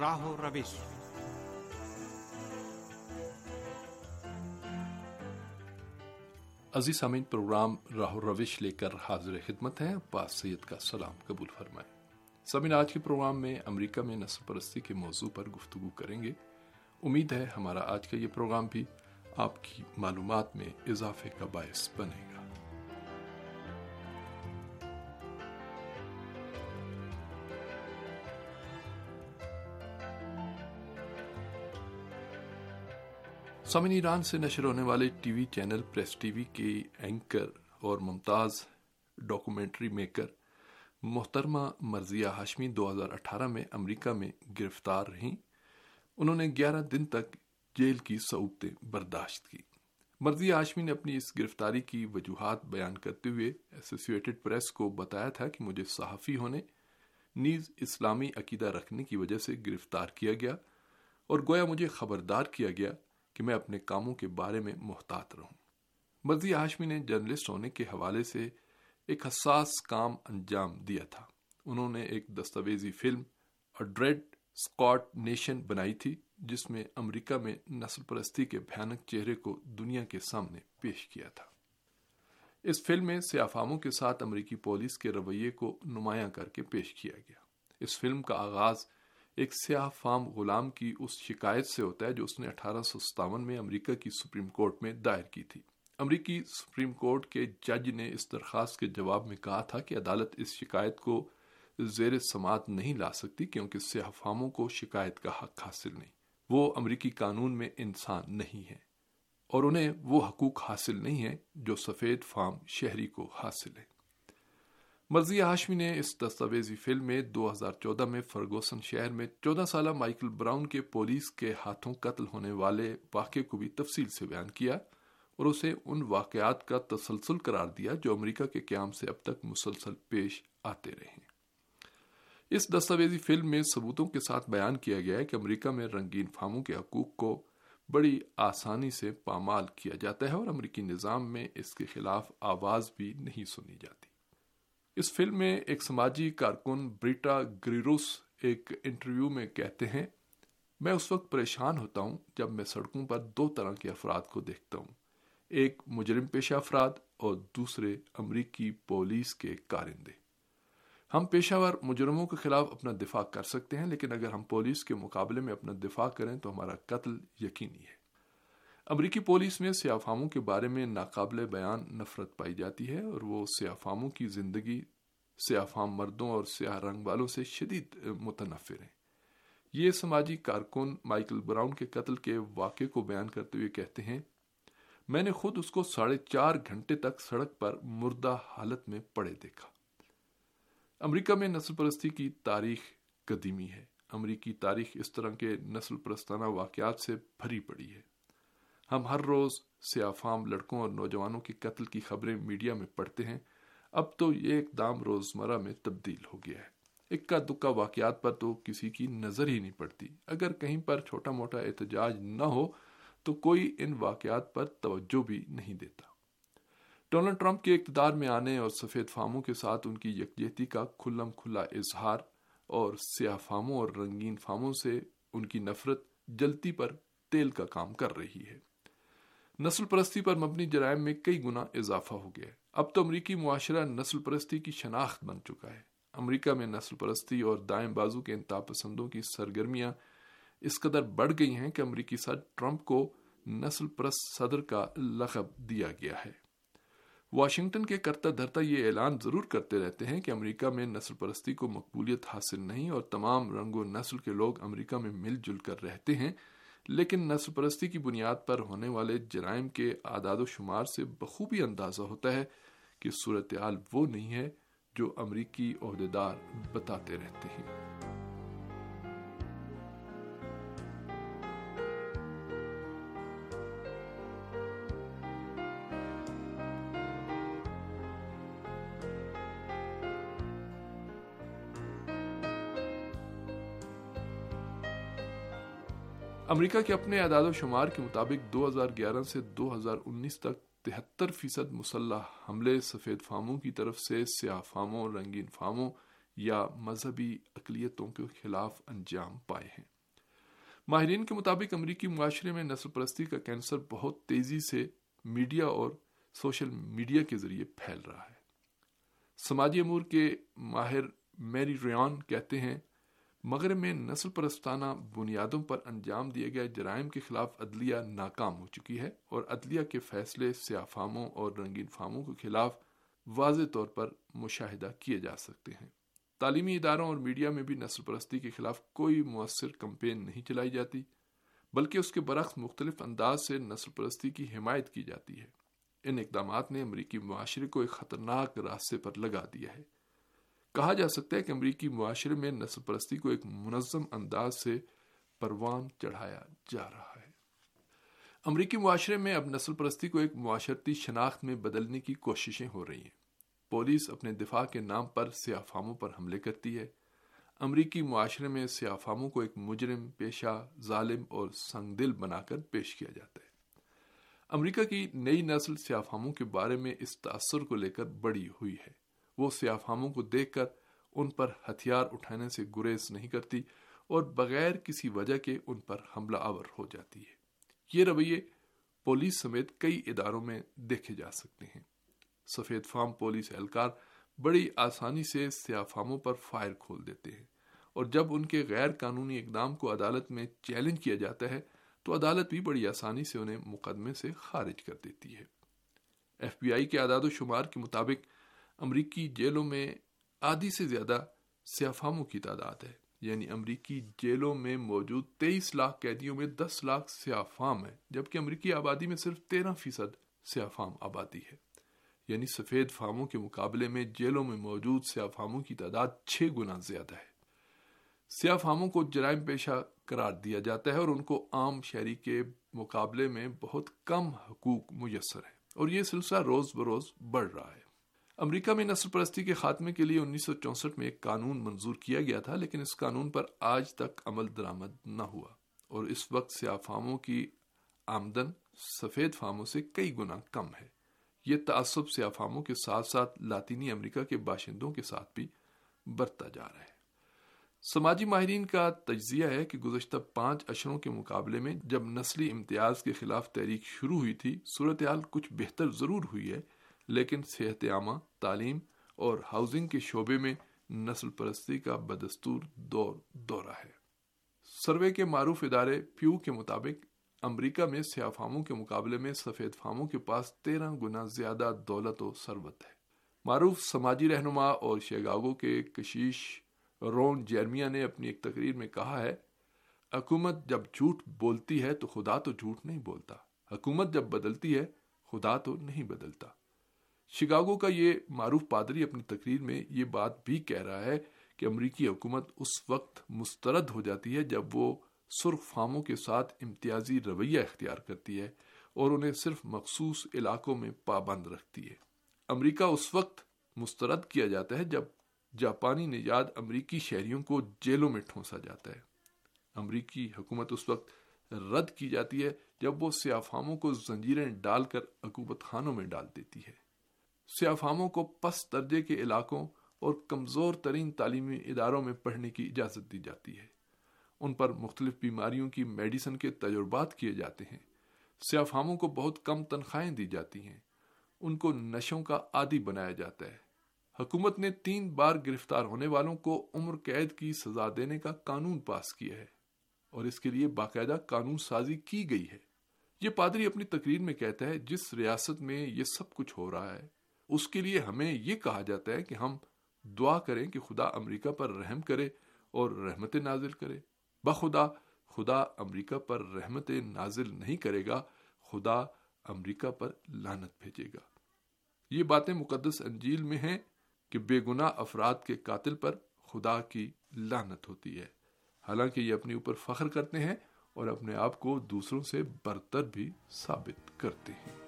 راہ و روش۔ عزیز سامعین، پروگرام راہ و روش لے کر حاضر خدمت ہے عباس سید کا سلام قبول فرمائے سامعین، آج کے پروگرام میں امریکہ میں نسل پرستی کے موضوع پر گفتگو کریں گے۔ امید ہے ہمارا آج کا یہ پروگرام بھی آپ کی معلومات میں اضافے کا باعث بنے گا۔ سامن ایران سے نشر ہونے والے T V channel Press T V کے اینکر اور ممتاز ڈاکومنٹری میکر محترمہ مرضیہ ہاشمی دو ہزار اٹھارہ میں امریکہ میں گرفتار رہیں۔ انہوں نے گیارہ دن تک جیل کی سعودتیں برداشت کی۔ مرضیہ ہاشمی نے اپنی اس گرفتاری کی وجوہات بیان کرتے ہوئے ایسوسیٹڈ پریس کو بتایا تھا کہ مجھے صحافی ہونے، نیز اسلامی عقیدہ رکھنے کی وجہ سے گرفتار کیا گیا اور گویا مجھے خبردار کیا گیا کہ میں اپنے کاموں کے بارے میں محتاط رہوں۔ مرضی ہاشمی نے جرنلسٹ ہونے کے حوالے سے ایک حساس کام انجام دیا تھا۔ انہوں نے ایک دستاویزی فلم ڈریڈ اسکاٹ نیشن بنائی تھی، جس میں امریکہ میں نسل پرستی کے بھیانک چہرے کو دنیا کے سامنے پیش کیا تھا۔ اس فلم میں سیافاموں کے ساتھ امریکی پولیس کے رویے کو نمایاں کر کے پیش کیا گیا۔ اس فلم کا آغاز ایک سیاہ فام غلام کی اس شکایت سے ہوتا ہے جو اس نے اٹھارہ سو ستاون میں امریکہ کی سپریم کورٹ میں دائر کی تھی۔ امریکی سپریم کورٹ کے جج نے اس درخواست کے جواب میں کہا تھا کہ عدالت اس شکایت کو زیر سماعت نہیں لا سکتی کیونکہ سیاہ فاموں کو شکایت کا حق حاصل نہیں۔ وہ امریکی قانون میں انسان نہیں ہے اور انہیں وہ حقوق حاصل نہیں ہے جو سفید فام شہری کو حاصل ہے مرضی ہاشمی نے اس دستاویزی فلم میں دو ہزار چودہ میں فرگوسن شہر میں چودہ سالہ مائیکل براؤن کے پولیس کے ہاتھوں قتل ہونے والے واقعے کو بھی تفصیل سے بیان کیا اور اسے ان واقعات کا تسلسل قرار دیا جو امریکہ کے قیام سے اب تک مسلسل پیش آتے رہے اس دستاویزی فلم میں ثبوتوں کے ساتھ بیان کیا گیا ہے کہ امریکہ میں رنگین فاموں کے حقوق کو بڑی آسانی سے پامال کیا جاتا ہے اور امریکی نظام میں اس کے خلاف آواز بھی نہیں سنی جاتی۔ اس فلم میں ایک سماجی کارکن بریٹا گریروس ایک انٹرویو میں کہتے ہیں، میں اس وقت پریشان ہوتا ہوں جب میں سڑکوں پر دو طرح کے افراد کو دیکھتا ہوں۔ ایک مجرم پیشہ افراد اور دوسرے امریکی پولیس کے کارندے۔ ہم پیشہ ور مجرموں کے خلاف اپنا دفاع کر سکتے ہیں، لیکن اگر ہم پولیس کے مقابلے میں اپنا دفاع کریں تو ہمارا قتل یقینی ہے۔ امریکی پولیس میں سیافاموں کے بارے میں ناقابل بیان نفرت پائی جاتی ہے اور وہ سیافاموں کی زندگی سیافام مردوں اور سیاہ رنگ والوں سے شدید متنفر ہیں۔ یہ سماجی کارکن مائیکل براؤن کے قتل کے واقعے کو بیان کرتے ہوئے کہتے ہیں، میں نے خود اس کو ساڑھے چار گھنٹے تک سڑک پر مردہ حالت میں پڑے دیکھا۔ امریکہ میں نسل پرستی کی تاریخ قدیمی ہے۔ امریکی تاریخ اس طرح کے نسل پرستانہ واقعات سے بھری پڑی ہے۔ ہم ہر روز سیافام لڑکوں اور نوجوانوں کے قتل کی خبریں میڈیا میں پڑھتے ہیں، اب تو یہ ایک دام روزمرہ میں تبدیل ہو گیا ہے۔ اکا دکا واقعات پر تو کسی کی نظر ہی نہیں پڑتی۔ اگر کہیں پر چھوٹا موٹا احتجاج نہ ہو، تو کوئی ان واقعات پر توجہ بھی نہیں دیتا۔ ڈونلڈ ٹرمپ کے اقتدار میں آنے اور سفید فاموں کے ساتھ ان کی یکجہتی کا کھلم کھلا اظہار اور سیاہ فاموں اور رنگین فاموں سے ان کی نفرت جلتی پر تیل کا کام کر رہی ہے۔ نسل پرستی پر مبنی جرائم میں کئی گنا اضافہ ہو گیا اب تو امریکی معاشرہ نسل پرستی کی شناخت بن چکا ہے۔ امریکہ میں نسل پرستی اور دائیں بازو کے انتہا پسندوں کی سرگرمیاں اس قدر بڑھ گئی ہیں کہ امریکی صدر ٹرمپ کو نسل پرست صدر کا لقب دیا گیا ہے۔ واشنگٹن کے کرتا دھرتا یہ اعلان ضرور کرتے رہتے ہیں کہ امریکہ میں نسل پرستی کو مقبولیت حاصل نہیں اور تمام رنگ و نسل کے لوگ امریکہ میں مل جل کر رہتے ہیں۔ لیکن نسل پرستی کی بنیاد پر ہونے والے جرائم کے اعداد و شمار سے بخوبی اندازہ ہوتا ہے کہ صورتحال وہ نہیں ہے جو امریکی عہدیدار بتاتے رہتے ہیں۔ امریکہ کے اپنے اعداد و شمار کے مطابق دو ہزار گیارہ سے دو ہزار انیس تک تہتر فیصد مسلح حملے سفید فاموں کی طرف سے سیاہ فاموں، رنگین فاموں یا مذہبی اقلیتوں کے خلاف انجام پائے ہیں۔ ماہرین کے مطابق امریکی معاشرے میں نسل پرستی کا کینسر بہت تیزی سے میڈیا اور سوشل میڈیا کے ذریعے پھیل رہا ہے۔ سماجی امور کے ماہر میری ریان کہتے ہیں مغرب میں نسل پرستانہ بنیادوں پر انجام دیے گئے جرائم کے خلاف عدلیہ ناکام ہو چکی ہے اور عدلیہ کے فیصلے سیاہ فاموں اور رنگین فاموں کے خلاف واضح طور پر مشاہدہ کیے جا سکتے ہیں۔ تعلیمی اداروں اور میڈیا میں بھی نسل پرستی کے خلاف کوئی مؤثر کمپین نہیں چلائی جاتی، بلکہ اس کے برعکس مختلف انداز سے نسل پرستی کی حمایت کی جاتی ہے۔ ان اقدامات نے امریکی معاشرے کو ایک خطرناک راستے پر لگا دیا ہے۔ کہا جا سکتا ہے کہ امریکی معاشرے میں نسل پرستی کو ایک منظم انداز سے پروان چڑھایا جا رہا ہے۔ امریکی معاشرے میں اب نسل پرستی کو ایک معاشرتی شناخت میں بدلنے کی کوششیں ہو رہی ہیں۔ پولیس اپنے دفاع کے نام پر سیافاموں پر حملے کرتی ہے۔ امریکی معاشرے میں سیافاموں کو ایک مجرم، پیشہ، ظالم اور سنگ دل بنا کر پیش کیا جاتا ہے۔ امریکہ کی نئی نسل سیافاموں کے بارے میں اس تاثر کو لے کر بڑی ہوئی ہے۔ وہ سیافاموں کو دیکھ کر ان پر ہتھیار اٹھانے سے گریز نہیں کرتی اور بغیر کسی وجہ کے ان پر حملہ آور ہو جاتی ہے۔ یہ رویے پولیس سمیت کئی اداروں میں دیکھے جا سکتے ہیں۔ سفید فارم پولیس اہلکار بڑی آسانی سے سیاہ فارموں پر فائر کھول دیتے ہیں اور جب ان کے غیر قانونی اقدام کو عدالت میں چیلنج کیا جاتا ہے تو عدالت بھی بڑی آسانی سے انہیں مقدمے سے خارج کر دیتی ہے۔ ایف بی آئی کے اعداد و شمار کے مطابق امریکی جیلوں میں آدھی سے زیادہ سیافاموں کی تعداد ہے۔ یعنی امریکی جیلوں میں موجود تیئیس لاکھ قیدیوں میں دس لاکھ سیافام ہے جبکہ امریکی آبادی میں صرف تیرہ فیصد سیافام آبادی ہے۔ یعنی سفید فاموں کے مقابلے میں جیلوں میں موجود سیاہ فاموں کی تعداد چھ گنا زیادہ ہے۔ سیاہ فاموں کو جرائم پیشہ قرار دیا جاتا ہے اور ان کو عام شہری کے مقابلے میں بہت کم حقوق میسر ہے اور یہ سلسلہ روز بروز بڑھ رہا ہے۔ امریکہ میں نسل پرستی کے خاتمے کے لیے انیس سو چونسٹھ میں ایک قانون منظور کیا گیا تھا، لیکن اس قانون پر آج تک عمل درآمد نہ ہوا۔ اور اس وقت سیاہ فاموں کی آمدن سفید فاموں سے کئی گنا کم ہے۔ یہ تعصب سیافاموں کے ساتھ ساتھ لاطینی امریکہ کے باشندوں کے ساتھ بھی برتا جا رہا ہے۔ سماجی ماہرین کا تجزیہ ہے کہ گزشتہ پانچ اشروں کے مقابلے میں جب نسلی امتیاز کے خلاف تحریک شروع ہوئی تھی، صورتحال کچھ بہتر ضرور ہوئی ہے۔ لیکن صحت عامہ تعلیم اور ہاؤسنگ کے شعبے میں نسل پرستی کا بدستور دور دورہ ہے۔ سروے کے معروف ادارے پیو کے مطابق امریکہ میں سیاہ فاموں کے مقابلے میں سفید فاموں کے پاس تیرہ گنا زیادہ دولت و ثروت ہے۔ معروف سماجی رہنما اور شیگاگو کے کشیش رون جیرمیا نے اپنی ایک تقریر میں کہا ہے، حکومت جب جھوٹ بولتی ہے تو خدا تو جھوٹ نہیں بولتا۔ حکومت جب بدلتی ہے، خدا تو نہیں بدلتا۔ شکاگو کا یہ معروف پادری اپنی تقریر میں یہ بات بھی کہہ رہا ہے کہ امریکی حکومت اس وقت مسترد ہو جاتی ہے جب وہ سرخ فاموں کے ساتھ امتیازی رویہ اختیار کرتی ہے اور انہیں صرف مخصوص علاقوں میں پابند رکھتی ہے۔ امریکہ اس وقت مسترد کیا جاتا ہے جب جاپانی نژاد امریکی شہریوں کو جیلوں میں ٹھونسا جاتا ہے۔ امریکی حکومت اس وقت رد کی جاتی ہے جب وہ سیافاموں کو زنجیریں ڈال کر حکومت خانوں میں ڈال دیتی ہے۔ سیافاموں کو پس درجے کے علاقوں اور کمزور ترین تعلیمی اداروں میں پڑھنے کی اجازت دی جاتی ہے۔ ان پر مختلف بیماریوں کی میڈیسن کے تجربات کیے جاتے ہیں۔ سیافاموں کو بہت کم تنخواہیں دی جاتی ہیں۔ ان کو نشوں کا عادی بنایا جاتا ہے۔ حکومت نے تین بار گرفتار ہونے والوں کو عمر قید کی سزا دینے کا قانون پاس کیا ہے اور اس کے لیے باقاعدہ قانون سازی کی گئی ہے۔ یہ پادری اپنی تقریر میں کہتا ہے، جس ریاست میں یہ سب کچھ ہو رہا ہے اس کے لیے ہمیں یہ کہا جاتا ہے کہ ہم دعا کریں کہ خدا امریکہ پر رحم کرے اور رحمت نازل کرے۔ بخدا، خدا امریکہ پر رحمت نازل نہیں کرے گا، خدا امریکہ پر لانت بھیجے گا۔ یہ باتیں مقدس انجیل میں ہیں کہ بے گناہ افراد کے قاتل پر خدا کی لانت ہوتی ہے۔ حالانکہ یہ اپنے اوپر فخر کرتے ہیں اور اپنے آپ کو دوسروں سے برتر بھی ثابت کرتے ہیں۔